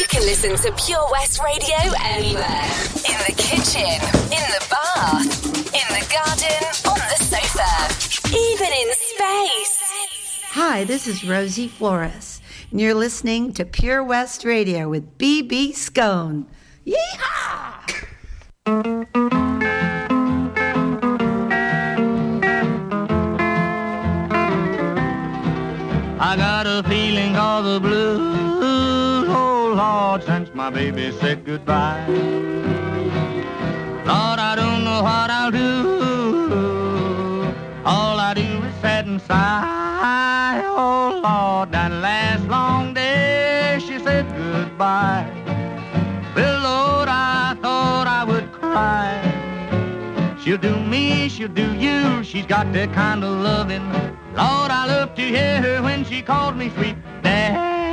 You can listen to Pure West Radio anywhere. In the kitchen, in the bath, in the garden, on the sofa, even in space. Hi, this is Rosie Flores, and you're listening to Pure West Radio with BB Skone. Yeehaw! I got a feeling of the blues, Lord, since my baby said goodbye. Lord, I don't know what I'll do. All I do is sit and sigh. Oh Lord, that last long day she said goodbye. Well, Lord, I thought I would cry. She'll do me, she'll do you. She's got that kind of loving. Lord, I love to hear her when she calls me sweet.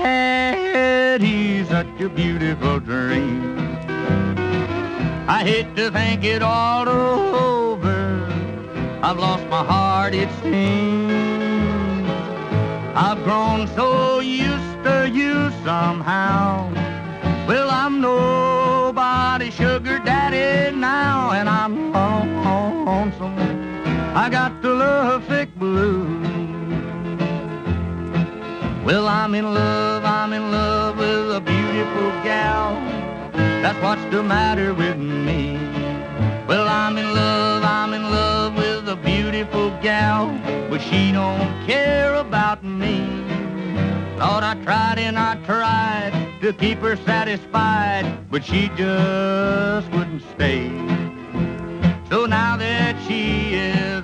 Daddy's such a beautiful dream. I hate to think it all over. I've lost my heart, it seems. I've grown so used to you somehow. Well, I'm nobody's sugar daddy now, and I'm lonesome. I got the love sick blues. Well, I'm in love, I'm in love with a beautiful gal. That's what's the matter with me. Well, I'm in love, I'm in love with a beautiful gal, but she don't care about me. Lord, I tried and I tried to keep her satisfied, but she just wouldn't stay. So now that she is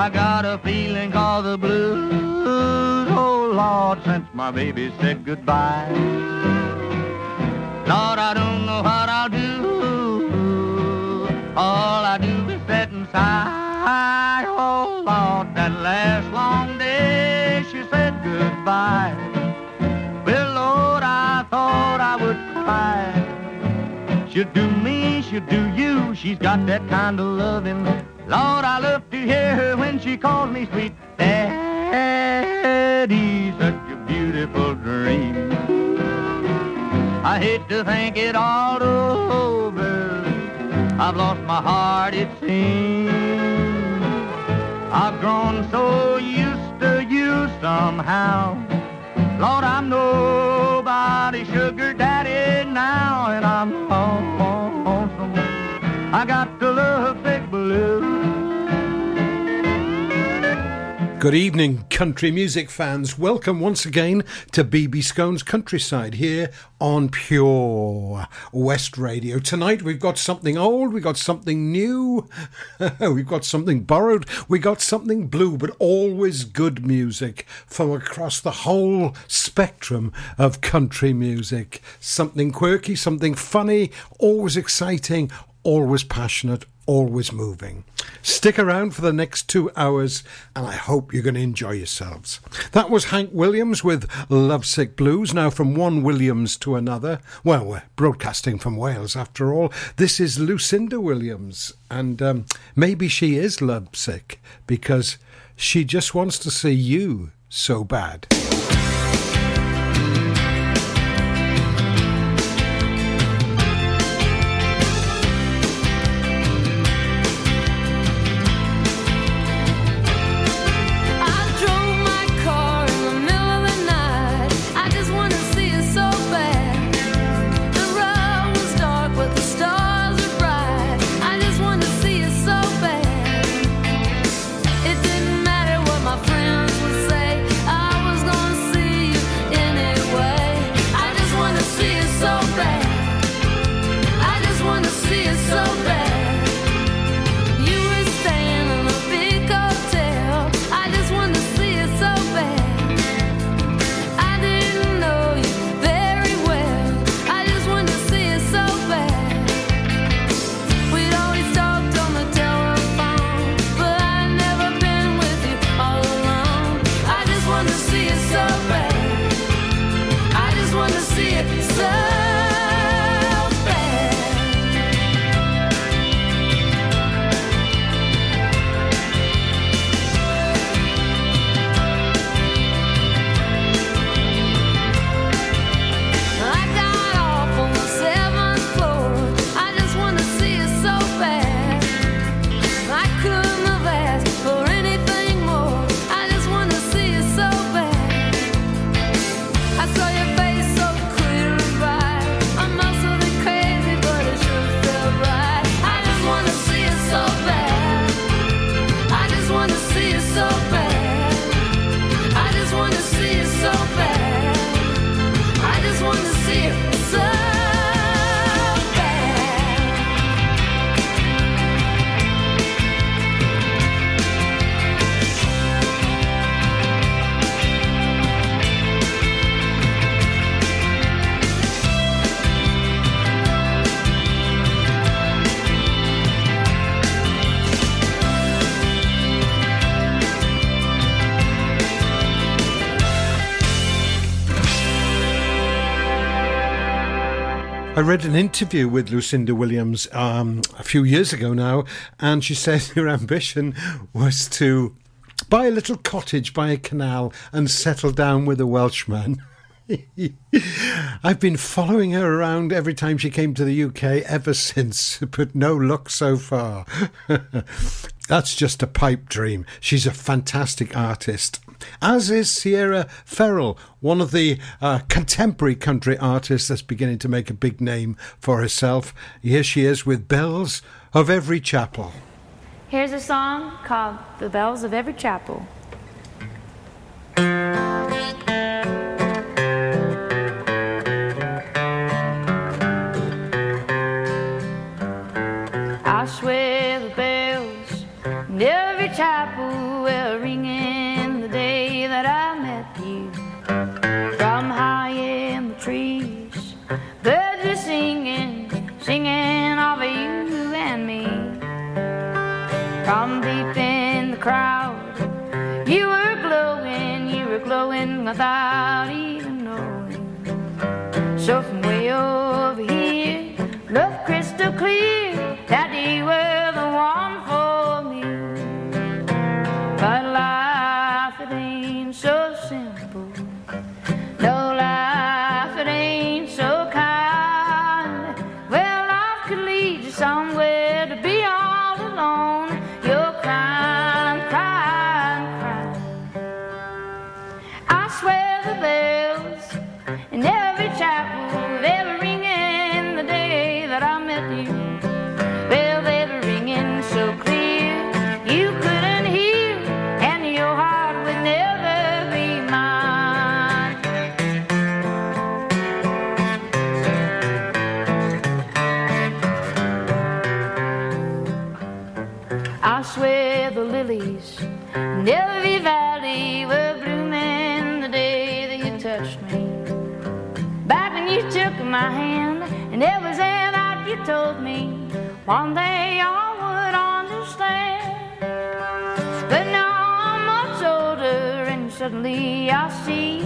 I got a feeling called the blues, oh Lord, since my baby said goodbye. Lord, I don't know what I'll do. All I do is sit and sigh. Oh Lord, that last long day she said goodbye. Well, Lord, I thought I would cry. She'll do me, she'll do you. She's got that kind of loving. Lord, I love to hear her when she calls me sweet. Daddy's such a beautiful dream. I hate to think it all over. I've lost my heart, it seems. I've grown so used to you somehow. Lord, I'm nobody's sugar daddy now, and I'm lonesome. I got the love sick blues. Good evening, country music fans. Welcome once again to BB Skone's Countryside here on Pure West Radio. Tonight we've got something old, we've got something new, we've got something borrowed, we got something blue, but always good music from across the whole spectrum of country music. Something quirky, something funny, always exciting, always passionate, always moving. Stick around for the next two hours, and I hope you're going to enjoy yourselves. That was Hank Williams with Lovesick Blues. Now, from one Williams to another, well, we're broadcasting from Wales after all. This is Lucinda Williams, and um, maybe she is lovesick because she just wants to see you so bad. I read an interview with Lucinda Williams um, a few years ago now, and she said her ambition was to buy a little cottage by a canal and settle down with a Welshman. I've been following her around every time she came to the UK ever since, but no luck so far. That's just a pipe dream. She's a fantastic artist. As is Sierra Ferrell, one of the uh, contemporary country artists that's beginning to make a big name for herself. Here she is with Bells of Every Chapel. Here's a song called The Bells of Every Chapel. I swear From deep in the crowd, you were glowing, you were glowing without even knowing. So from way over here, look crystal clear that you were the one for me. But life, it ain't so simple. One day I would understand. But now I'm much older, and suddenly I see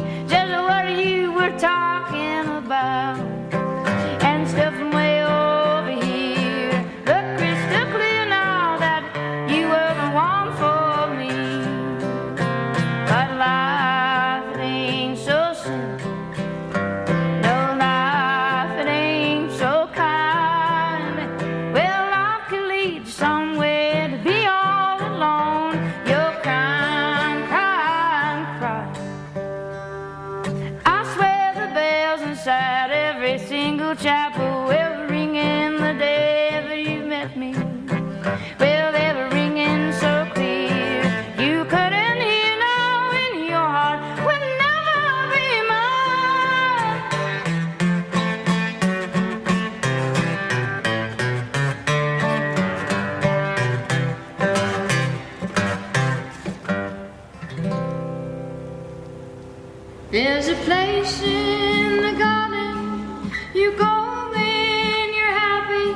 There's a place in the garden you go when you're happy.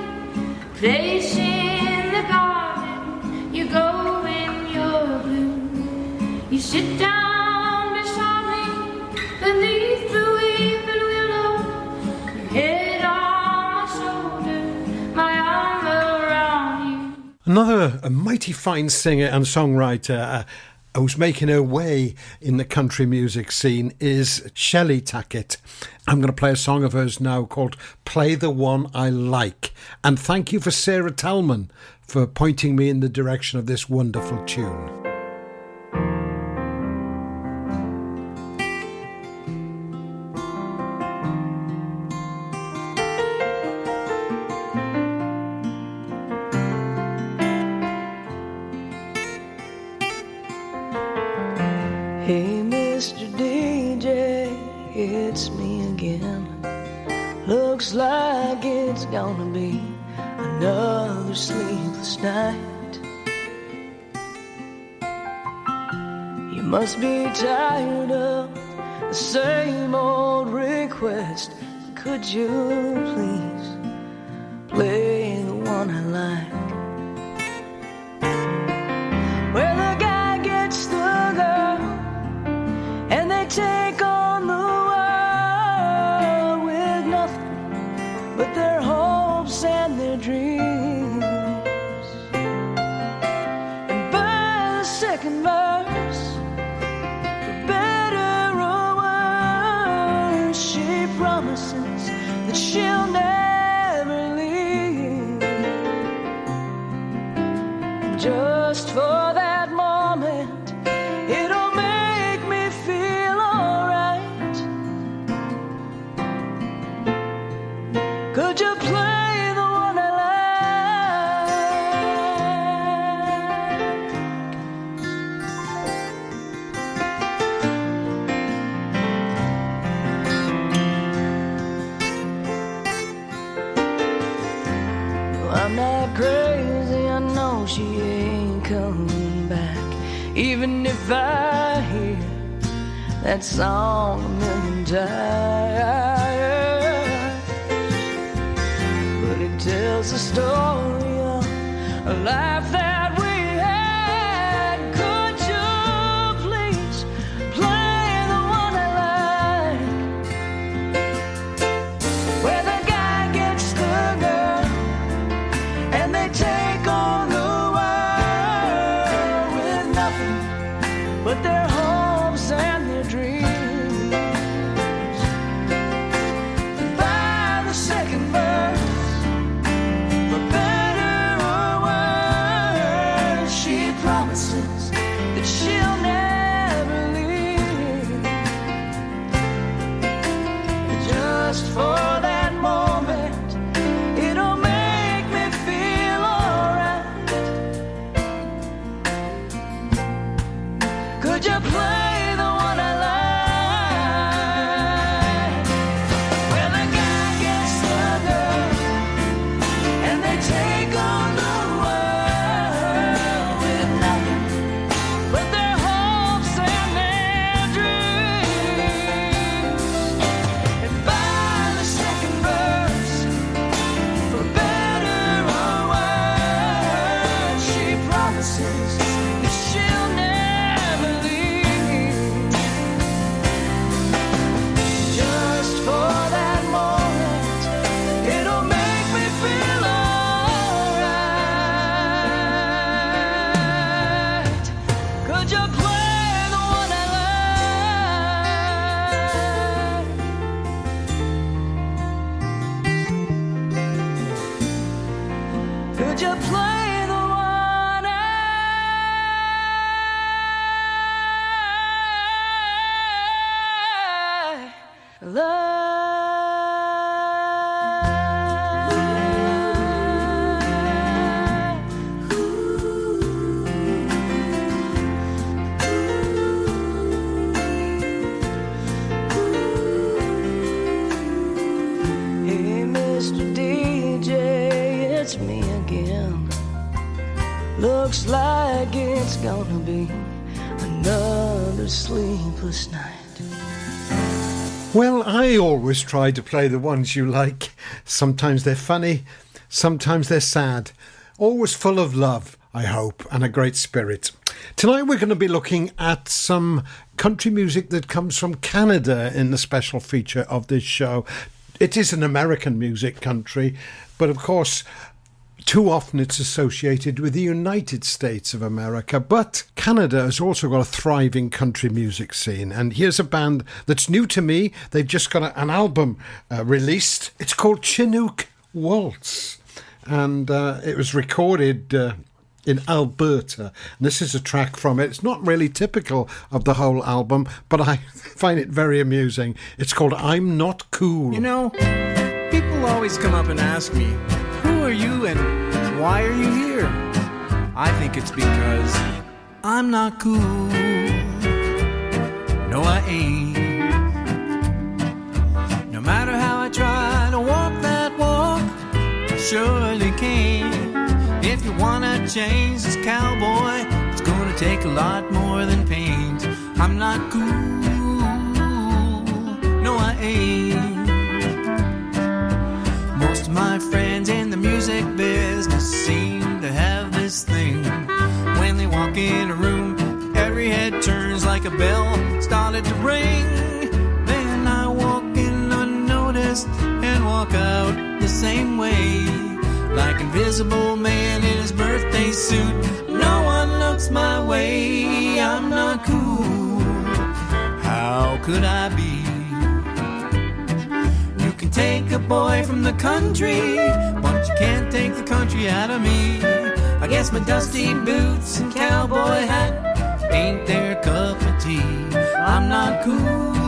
Place in the garden you go when you're blue. You sit down beside me beneath the weeping willow. Your head on my shoulder, my arm around you. Another a mighty fine singer and songwriter uh, who's making her way in the country music scene is Shelley Tackett. I'm going to play a song of hers now called Play the One I Like. And thank you for Sarah Talman for pointing me in the direction of this wonderful tune. The same old request. Could you please always try to play the ones you like. Sometimes they're funny, sometimes they're sad. Always full of love, I hope, and a great spirit. Tonight we're going to be looking at some country music that comes from Canada in the special feature of this show. It is an American music country, but of course, too often it's associated with the United States of America, but Canada has also got a thriving country music scene. And here's a band that's new to me. They've just got a- an album uh, released. It's called Chinook Waltz, and uh, it was recorded. Uh, in Alberta. And this is a track from it. It's not really typical of the whole album, but I find it very amusing. It's called I'm Not Cool. You know, people always come up and ask me, Who are you and why are you here? I think it's because I'm not cool. No, I ain't. No matter how I try to walk that walk, I surely can't. If you wanna change this cowboy, it's gonna take a lot more than paint. I'm not cool. No, I ain't. Most of my friends in the music seem to have this thing. When they walk in a room, every head turns like a bell started to ring. Then I walk in unnoticed and walk out the same way. Like invisible man in his birthday suit. No one looks my way. I'm not cool. How could I be? Can take a boy from the country, but you can't take the country out of me. I guess my dusty boots and cowboy hat ain't their cup of tea. I'm not cool.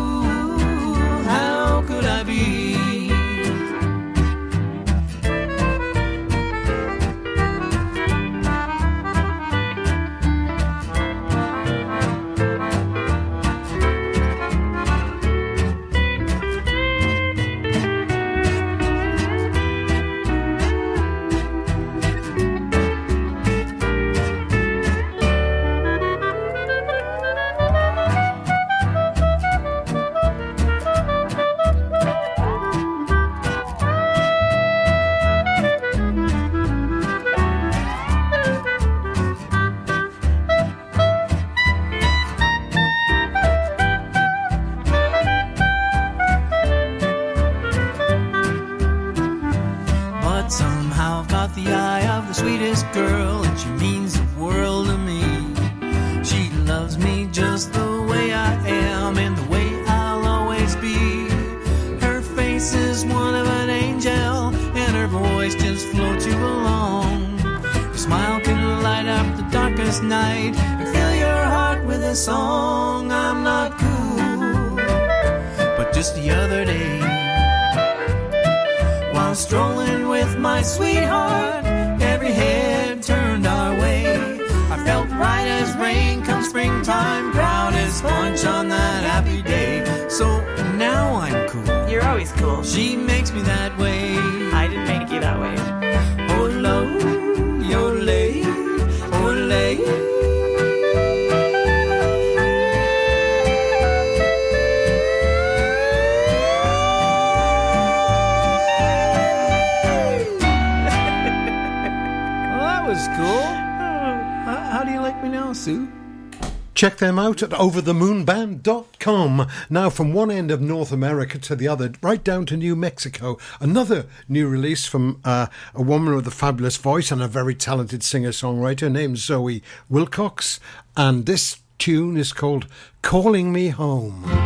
them out at overthemoonband.com. Now, from one end of North America to the other, right down to New Mexico, another new release from uh, a woman with a fabulous voice and a very talented singer songwriter named Zoe Wilcox. And this tune is called Calling Me Home.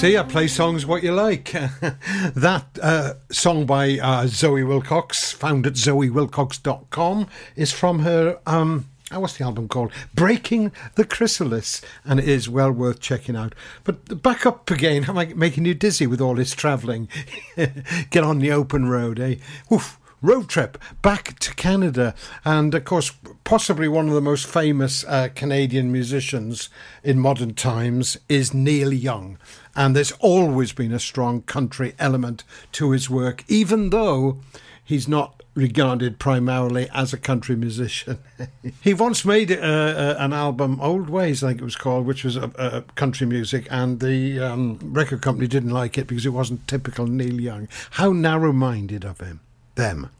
See, I play songs what you like. that uh, song by uh, Zoe Wilcox, found at zoewilcox.com, is from her. Um, uh, what's the album called? Breaking the Chrysalis, and it is well worth checking out. But back up again, am I making you dizzy with all this travelling? Get on the open road, eh? Oof road trip back to Canada. And of course, possibly one of the most famous uh, Canadian musicians in modern times is Neil Young. And there's always been a strong country element to his work, even though he's not regarded primarily as a country musician. he once made uh, uh, an album, Old Ways, I think it was called, which was a, country music, and the um, record company didn't like it because it wasn't typical Neil Young. How narrow minded of him them.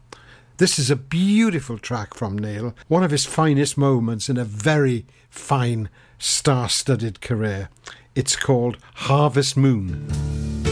This is a beautiful track from Neil, one of his finest moments in a very fine, star studded career. It's called Harvest Moon.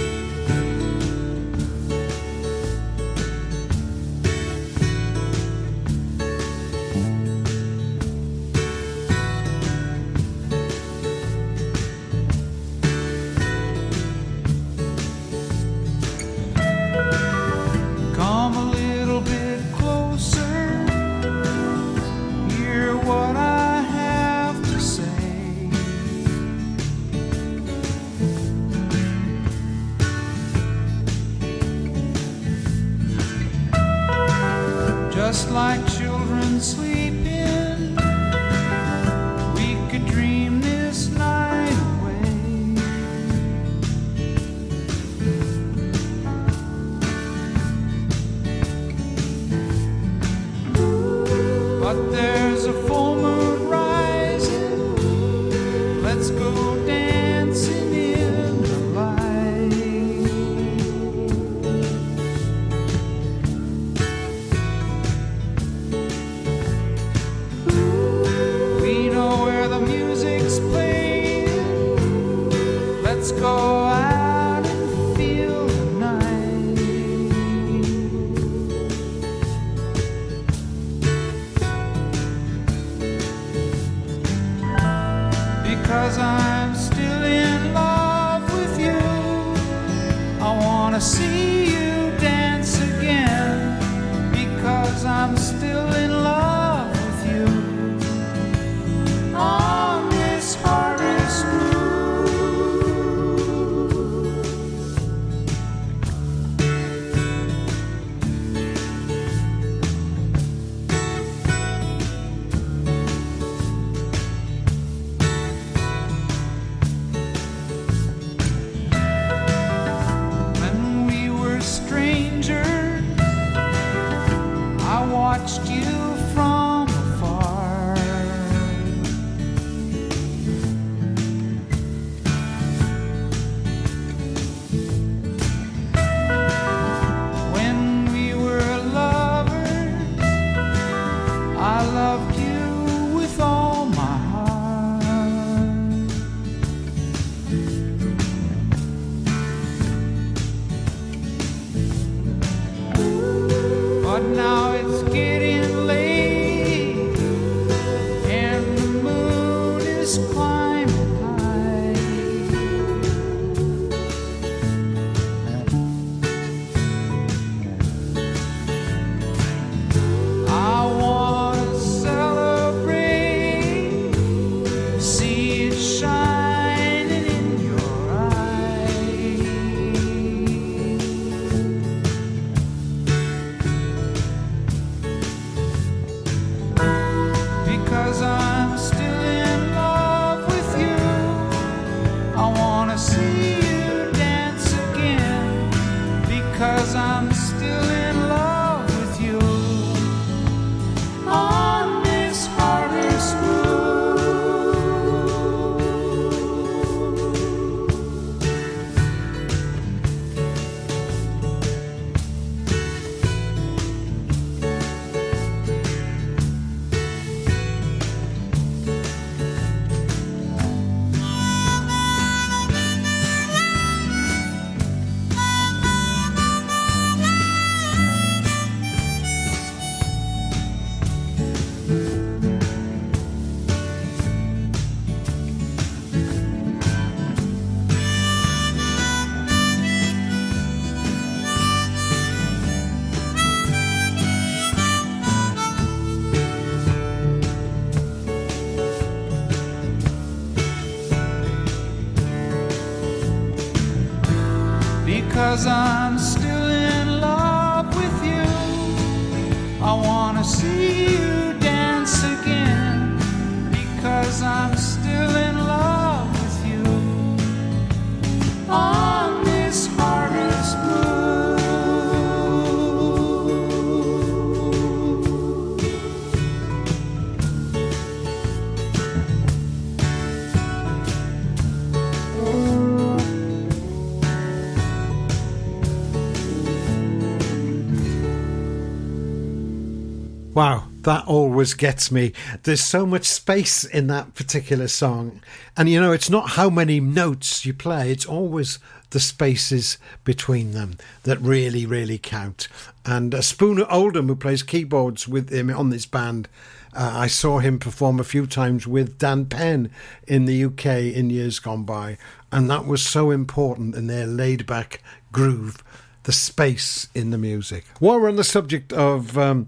That always gets me. There's so much space in that particular song. And you know, it's not how many notes you play, it's always the spaces between them that really, really count. And uh, Spooner Oldham, who plays keyboards with him on this band, uh, I saw him perform a few times with Dan Penn in the UK in years gone by. And that was so important in their laid back groove the space in the music. While we're on the subject of um,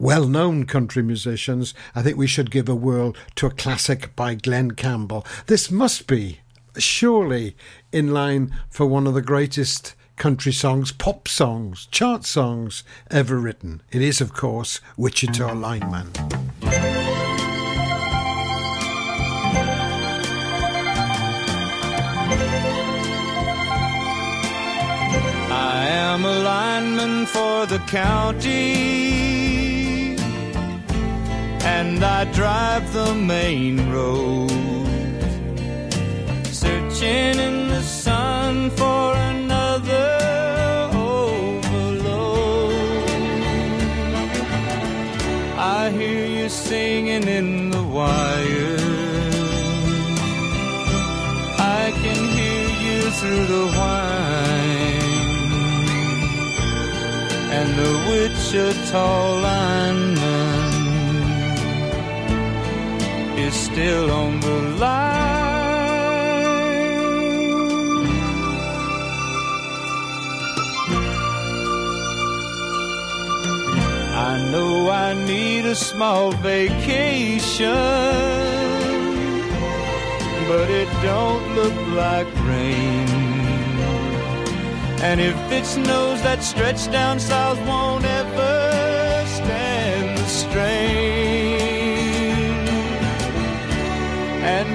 well known country musicians, I think we should give a whirl to a classic by Glen Campbell. This must be, surely, in line for one of the greatest country songs, pop songs, chart songs ever written. It is, of course, Wichita Lineman. I am a lineman for the county, and I drive the main road, searching in the sun for another overload. I hear you singing in the wire. I can hear you through the whine and the Wichita lineman is still on the line. I know I need a small vacation, but it don't look like rain. And if it snows, that stretch down south won't ever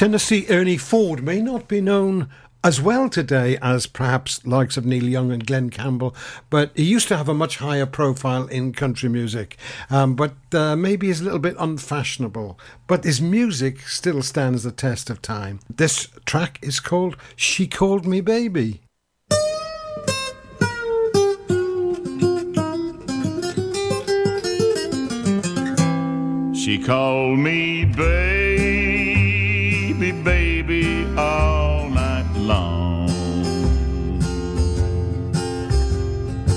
Tennessee Ernie Ford may not be known as well today as perhaps likes of Neil Young and Glen Campbell, but he used to have a much higher profile in country music. Um, but uh, maybe he's a little bit unfashionable. But his music still stands the test of time. This track is called She Called Me Baby. She called me baby,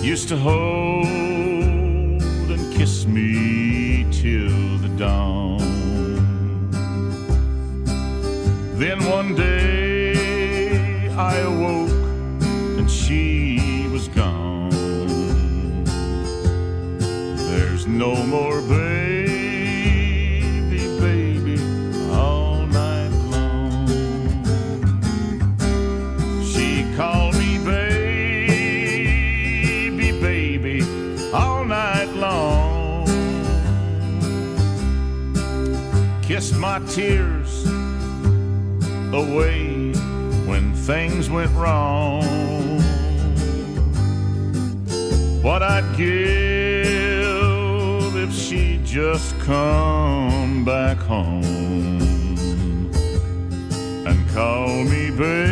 Used to hold and kiss me till the dawn. Then one day I awoke and she was gone. There's no more baby, Kissed my tears away when things went wrong. What I'd give if she'd just come back home and call me baby,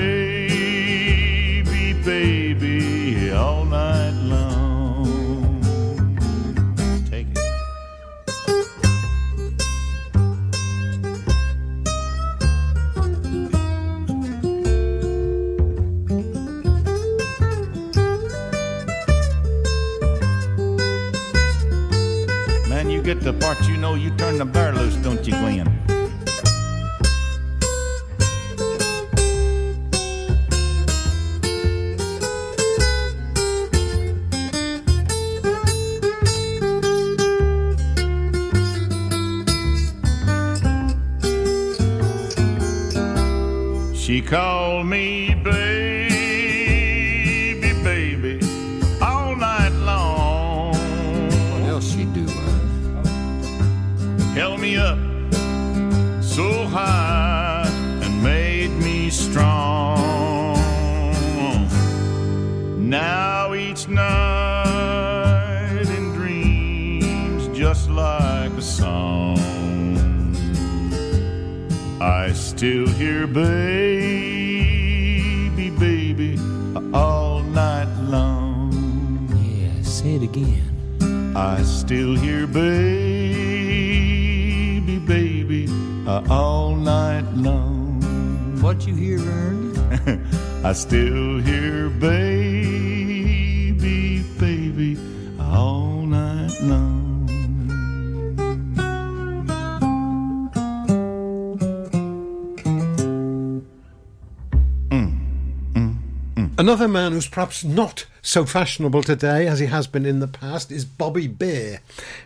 Another man who's perhaps not so fashionable today as he has been in the past is Bobby Bare.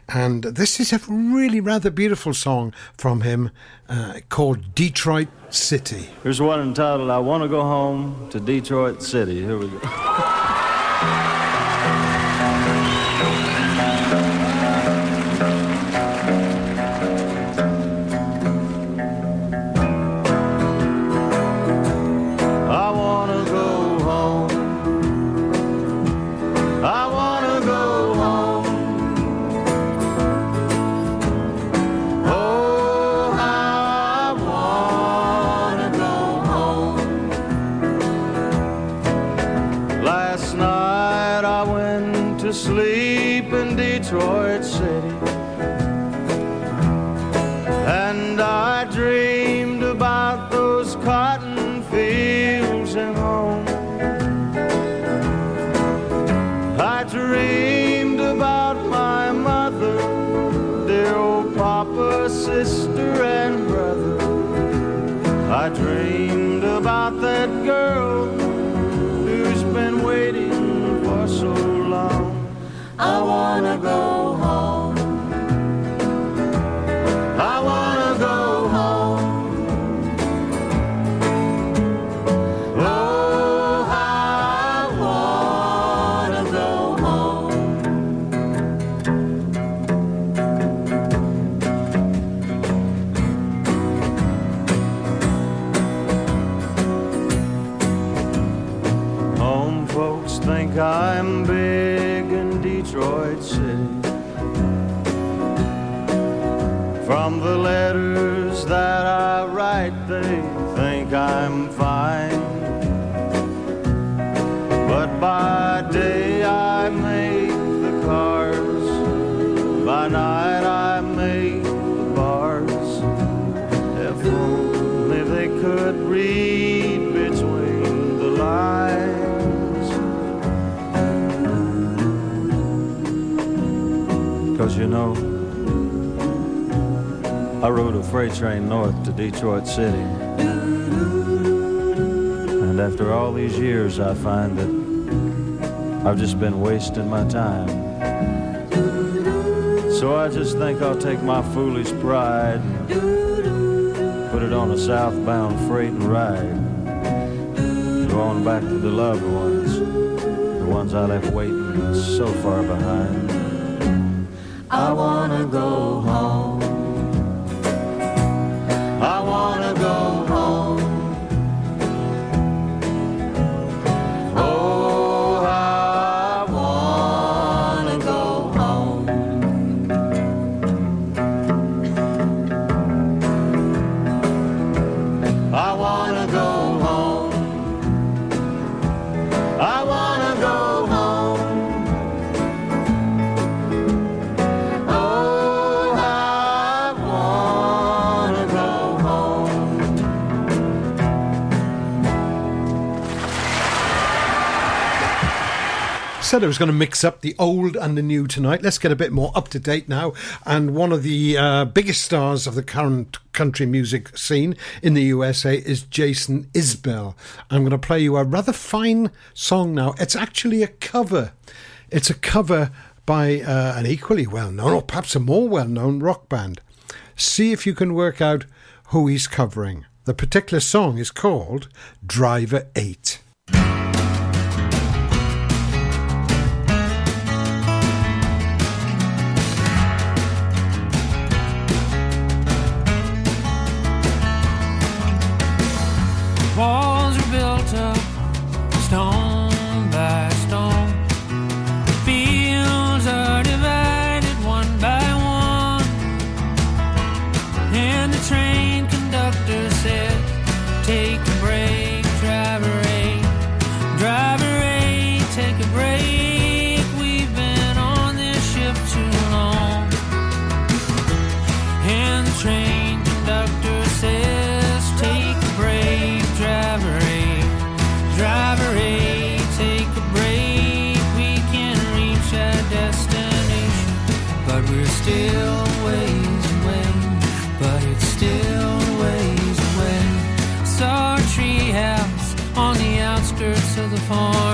And this is a really rather beautiful song from him uh, called Detroit City. Here's one entitled I Want to Go Home to Detroit City. Here we go. From the letters that I write, they think I'm fine. But by day I make the cars, by night I make the bars. If only they could read between the lines. Cause you know, I rode a freight train north to Detroit City. And after all these years, I find that I've just been wasting my time. So I just think I'll take my foolish pride put it on a southbound freight and ride. Go on back to the loved ones, the ones I left waiting so far behind. I wanna go home. Said I was going to mix up the old and the new tonight. Let's get a bit more up to date now. And one of the uh, biggest stars of the current country music scene in the USA is Jason Isbell. I'm going to play you a rather fine song now. It's actually a cover. It's a cover by uh, an equally well known, or perhaps a more well known rock band. See if you can work out who he's covering. The particular song is called Driver 8. Outskirts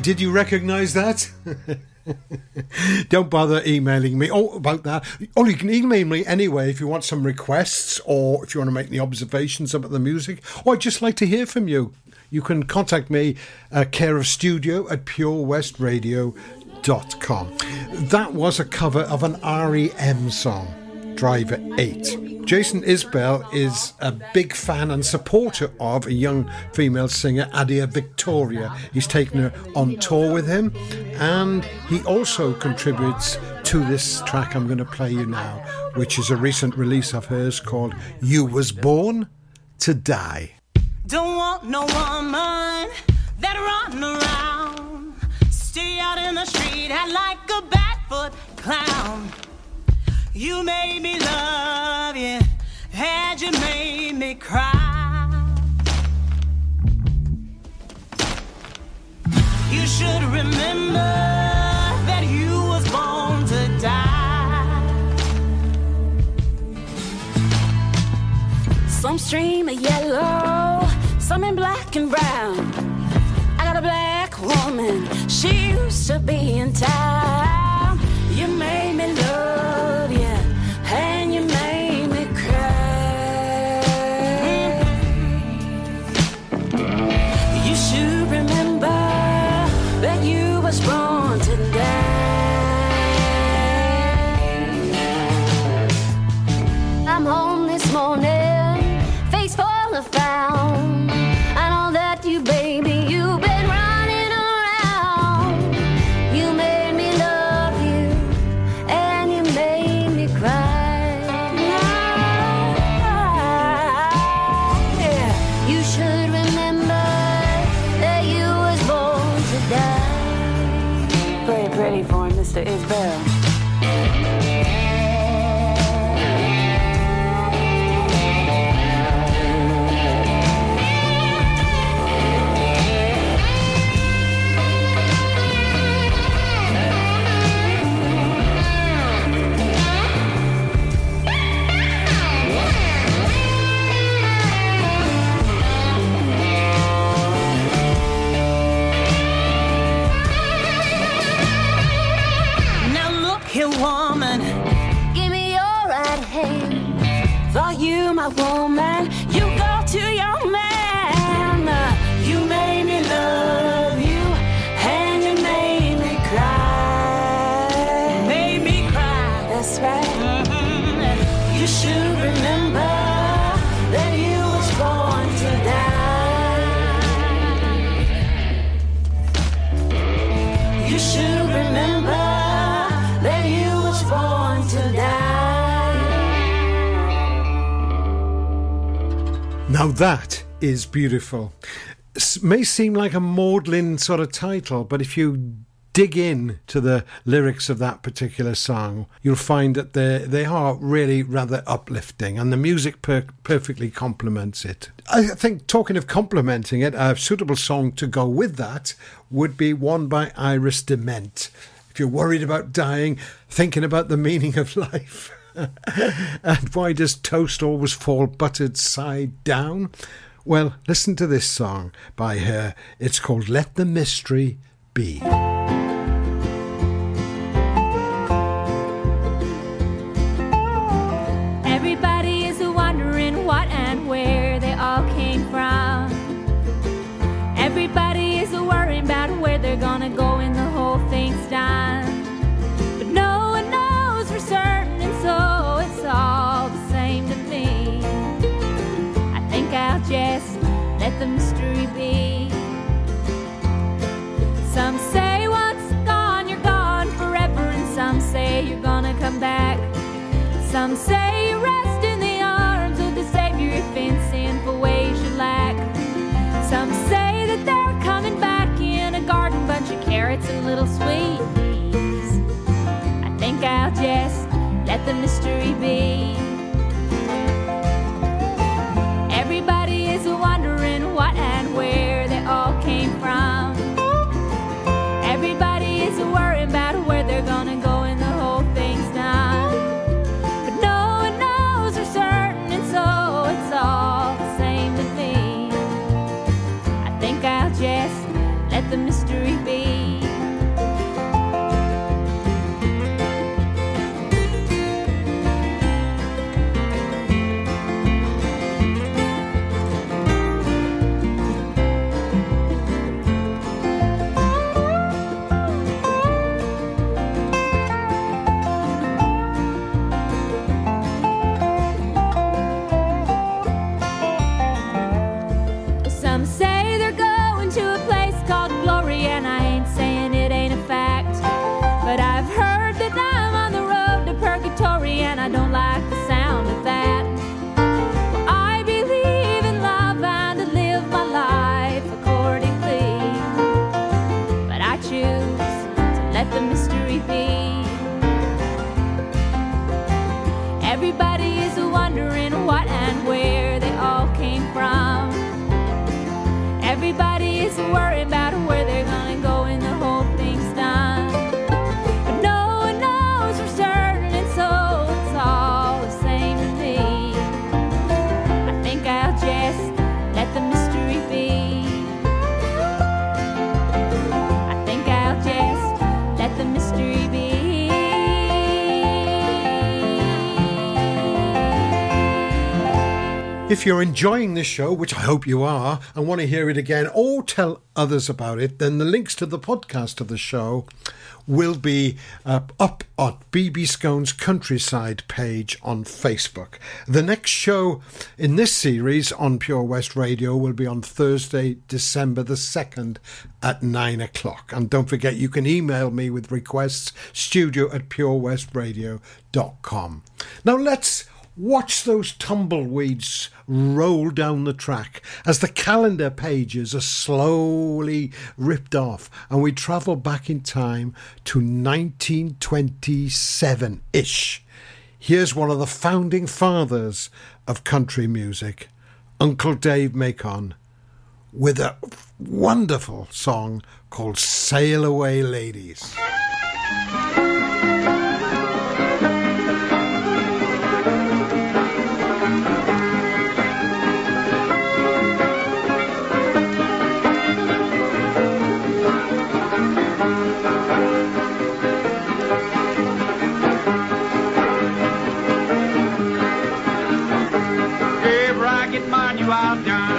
Did you recognise that? Don't bother emailing me. Oh, about that. Oh, you can email me anyway if you want some requests or if you want to make any observations about the music. Or I'd just like to hear from you. You can contact me at care of studio at purewestradio.com. That was a cover of an REM song, Driver 8. Jason Isbell is a big fan and supporter of a young female singer, Adia Victoria. He's taken her on tour with him and he also contributes to this track I'm going to play you now, which is a recent release of hers called You Was Born to Die. Don't want no woman that run around. Stay out in the street, like a barefoot clown. You made me love you, and you made me cry. You should remember that you was born to die. Some stream of yellow, some in black and brown. I got a black woman, she used to be in town. You made me love you, pretty for him, Now that is beautiful. S- may seem like a maudlin sort of title, but if you dig in to the lyrics of that particular song, you'll find that they they are really rather uplifting, and the music per- perfectly complements it. I think, talking of complementing it, a suitable song to go with that would be one by Iris DeMent. If you're worried about dying, thinking about the meaning of life. And why does toast always fall buttered side down? Well, listen to this song by her. It's called Let the Mystery Be. Everybody the mystery be. The mystery If you're enjoying this show, which I hope you are, and want to hear it again or tell others about it, then the links to the podcast of the show will be uh, up on BB Skone's Countryside page on Facebook. The next show in this series on Pure West Radio will be on Thursday, December the 2nd at 9 o'clock. And don't forget, you can email me with requests, studio at purewestradio.com. Now let's Watch those tumbleweeds roll down the track as the calendar pages are slowly ripped off and we travel back in time to 1927 ish. Here's one of the founding fathers of country music, Uncle Dave Macon, with a wonderful song called Sail Away Ladies. Out down.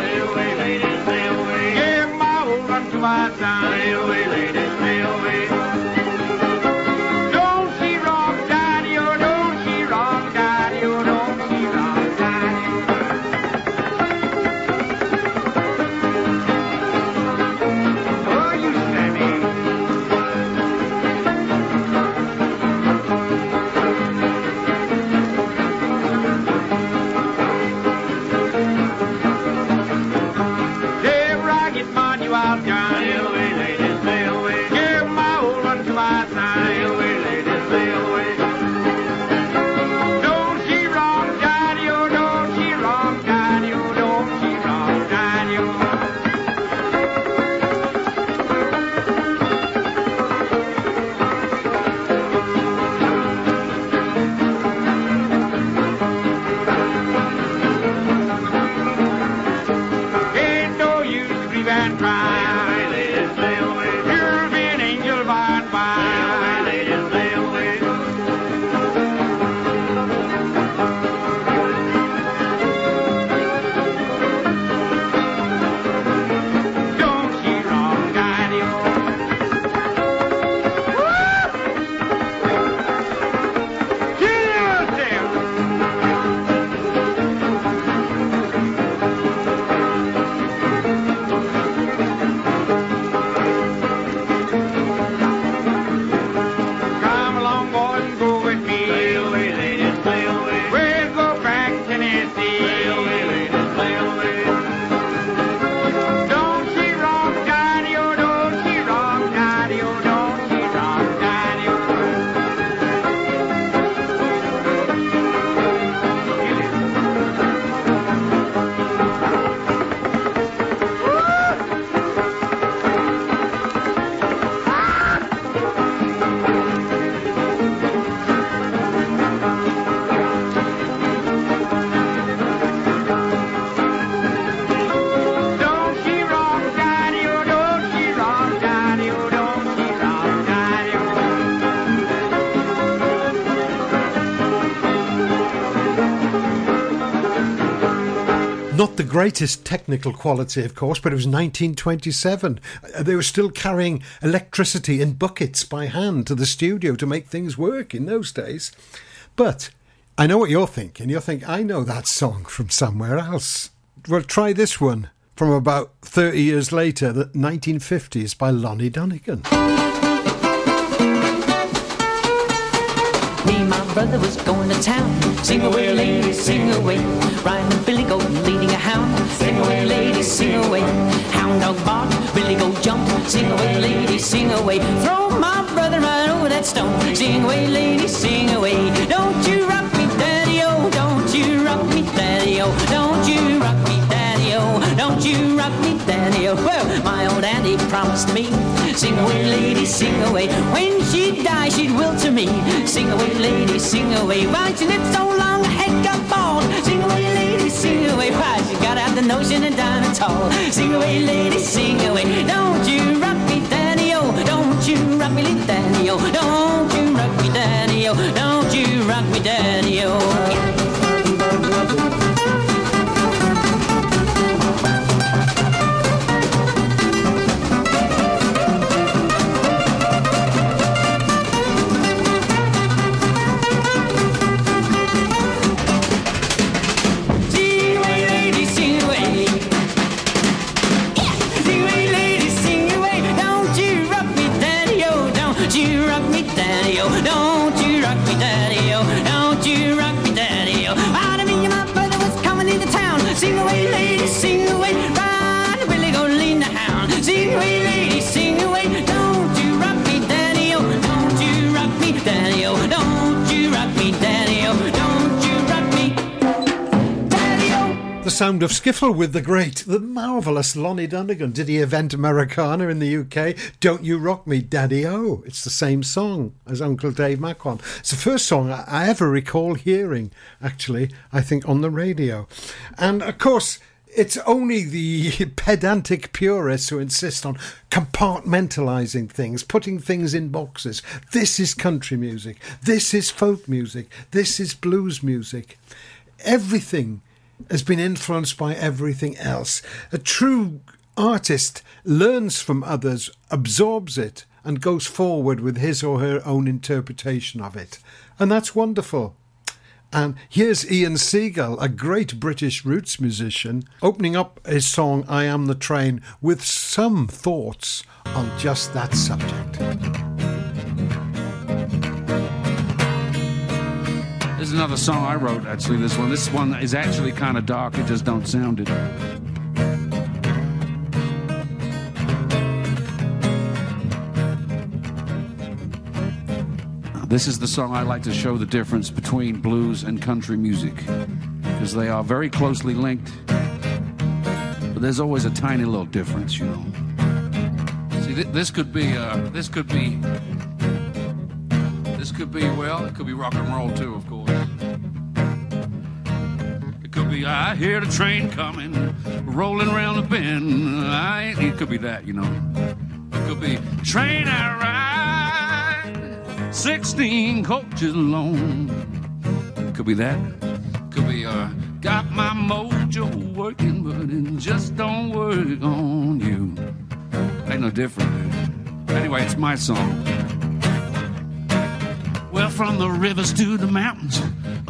Greatest technical quality, of course, but it was 1927. Uh, They were still carrying electricity in buckets by hand to the studio to make things work in those days. But I know what you're thinking. You're thinking, I know that song from somewhere else. Well, try this one from about 30 years later, the 1950s by Lonnie Donegan. Me and my brother was going to town. Sing away, lady, sing away. Riding a billy a hound. Sing away, lady, sing away. Hound dog bark, billy goat jump. Sing away, lady, sing away. Throw my brother right over that stone. Sing away, lady, sing away. Don't you rock me, daddy, oh. Don't you rock me, daddy, oh. Don't you rock me, daddy, oh. Don't you rock me, daddy, oh. Well, my old auntie promised me. Sing away, lady, sing away. When she died, she'd will to me. Sing away, lady, sing away. Why she lived so long, head got bald. Sing away. Why she got out the notion and diamond tall. Sing away, lady, sing away. Don't you rock me, oh. Don't you rock me, oh. Don't you rock me, oh. Don't you rock me, daddy, oh. Of skiffle with the great, the marvellous Lonnie Donegan. Did he event Americana in the UK? Don't You Rock Me, Daddy O. It's the same song as Uncle Dave Macon. It's the first song I ever recall hearing, actually, I think, on the radio. And of course, it's only the pedantic purists who insist on compartmentalizing things, putting things in boxes. This is country music. This is folk music. This is blues music. Everything has been influenced by everything else. A true artist learns from others, absorbs it, and goes forward with his or her own interpretation of it. And that's wonderful. And here's Ian Siegal, a great British roots musician, opening up his song I Am the Train with some thoughts on just that subject. Is another song I wrote, actually. This one. This one is actually kind of dark. It just don't sound it. This is the song I like to show the difference between blues and country music because they are very closely linked, but there's always a tiny little difference, you know. See, th- this could be, uh, this could be, this could be, well, it could be rock and roll too, of course. I hear the train coming, rolling around the bend. I, it could be that, you know. It could be, train I ride, 16 coaches long. Could be that. Could be, uh, got my mojo working, but it just don't work on you. Ain't no different, dude. Anyway, it's my song. Well, from the rivers to the mountains,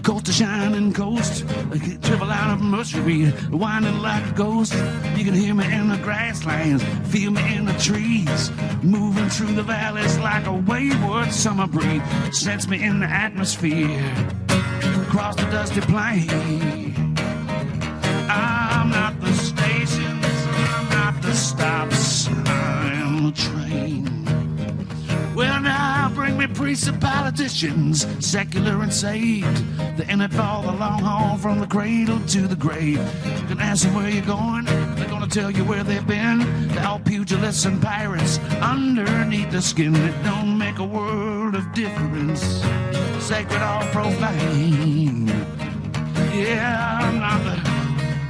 coast to shining coast, I dribble out of Mercury, winding like a ghost. You can hear me in the grasslands, feel me in the trees, moving through the valleys like a wayward summer breeze. Sets me in the atmosphere, across the dusty plain. I'm not the stations, I'm not the stops, I'm the train. Well, now bring me priests and politicians, secular and saved. They're in it for the long haul from the cradle to the grave. You can ask them where you're going, they're gonna tell you where they've been. They're all pugilists and pirates underneath the skin. It don't make a world of difference, sacred or profane. Yeah, I'm not the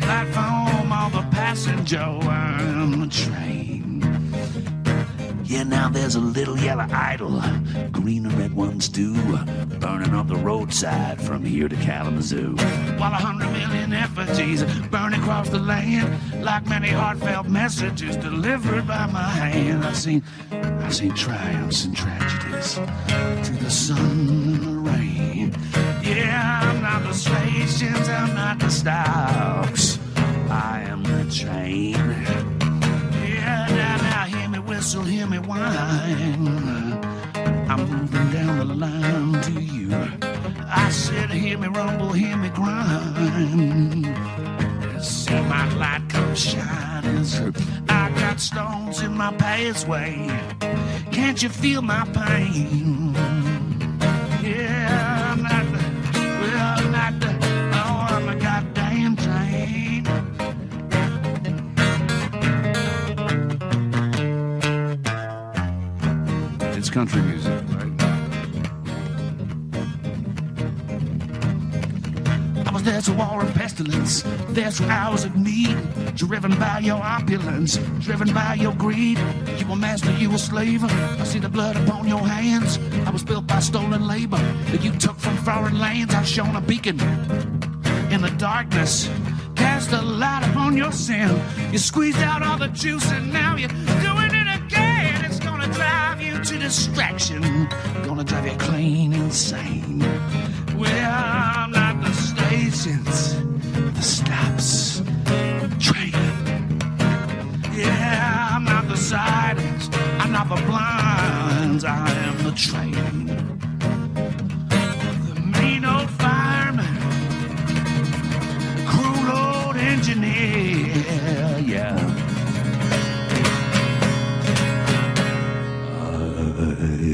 platform or the passenger, I'm the train. Yeah, now there's a little yellow idol, green and red ones do, burning up the roadside from here to Kalamazoo. While a hundred million effigies burn across the land, like many heartfelt messages delivered by my hand. I've seen, I've seen triumphs and tragedies to the sun and the rain. Yeah, I'm not the stations, I'm not the stops. I am the train. Now, hear me whine. I'm moving down the line to you. better hear me rumble, hear me grind. See my light come shining. So I got stones in my pathway. Can't you feel my pain? It's country music? I was there to war and pestilence. There's through hours of need. Driven by your opulence, driven by your greed. You were master, you were slave. I see the blood upon your hands. I was built by stolen labor that you took from foreign lands. I shone a beacon in the darkness. Cast a light upon your sin. You squeezed out all the juice and now you're doing to distraction. Gonna drive you clean insane. Well, I'm not the stations, the stops, train. Yeah, I'm not the sidings, I'm not the blinds, I am the train.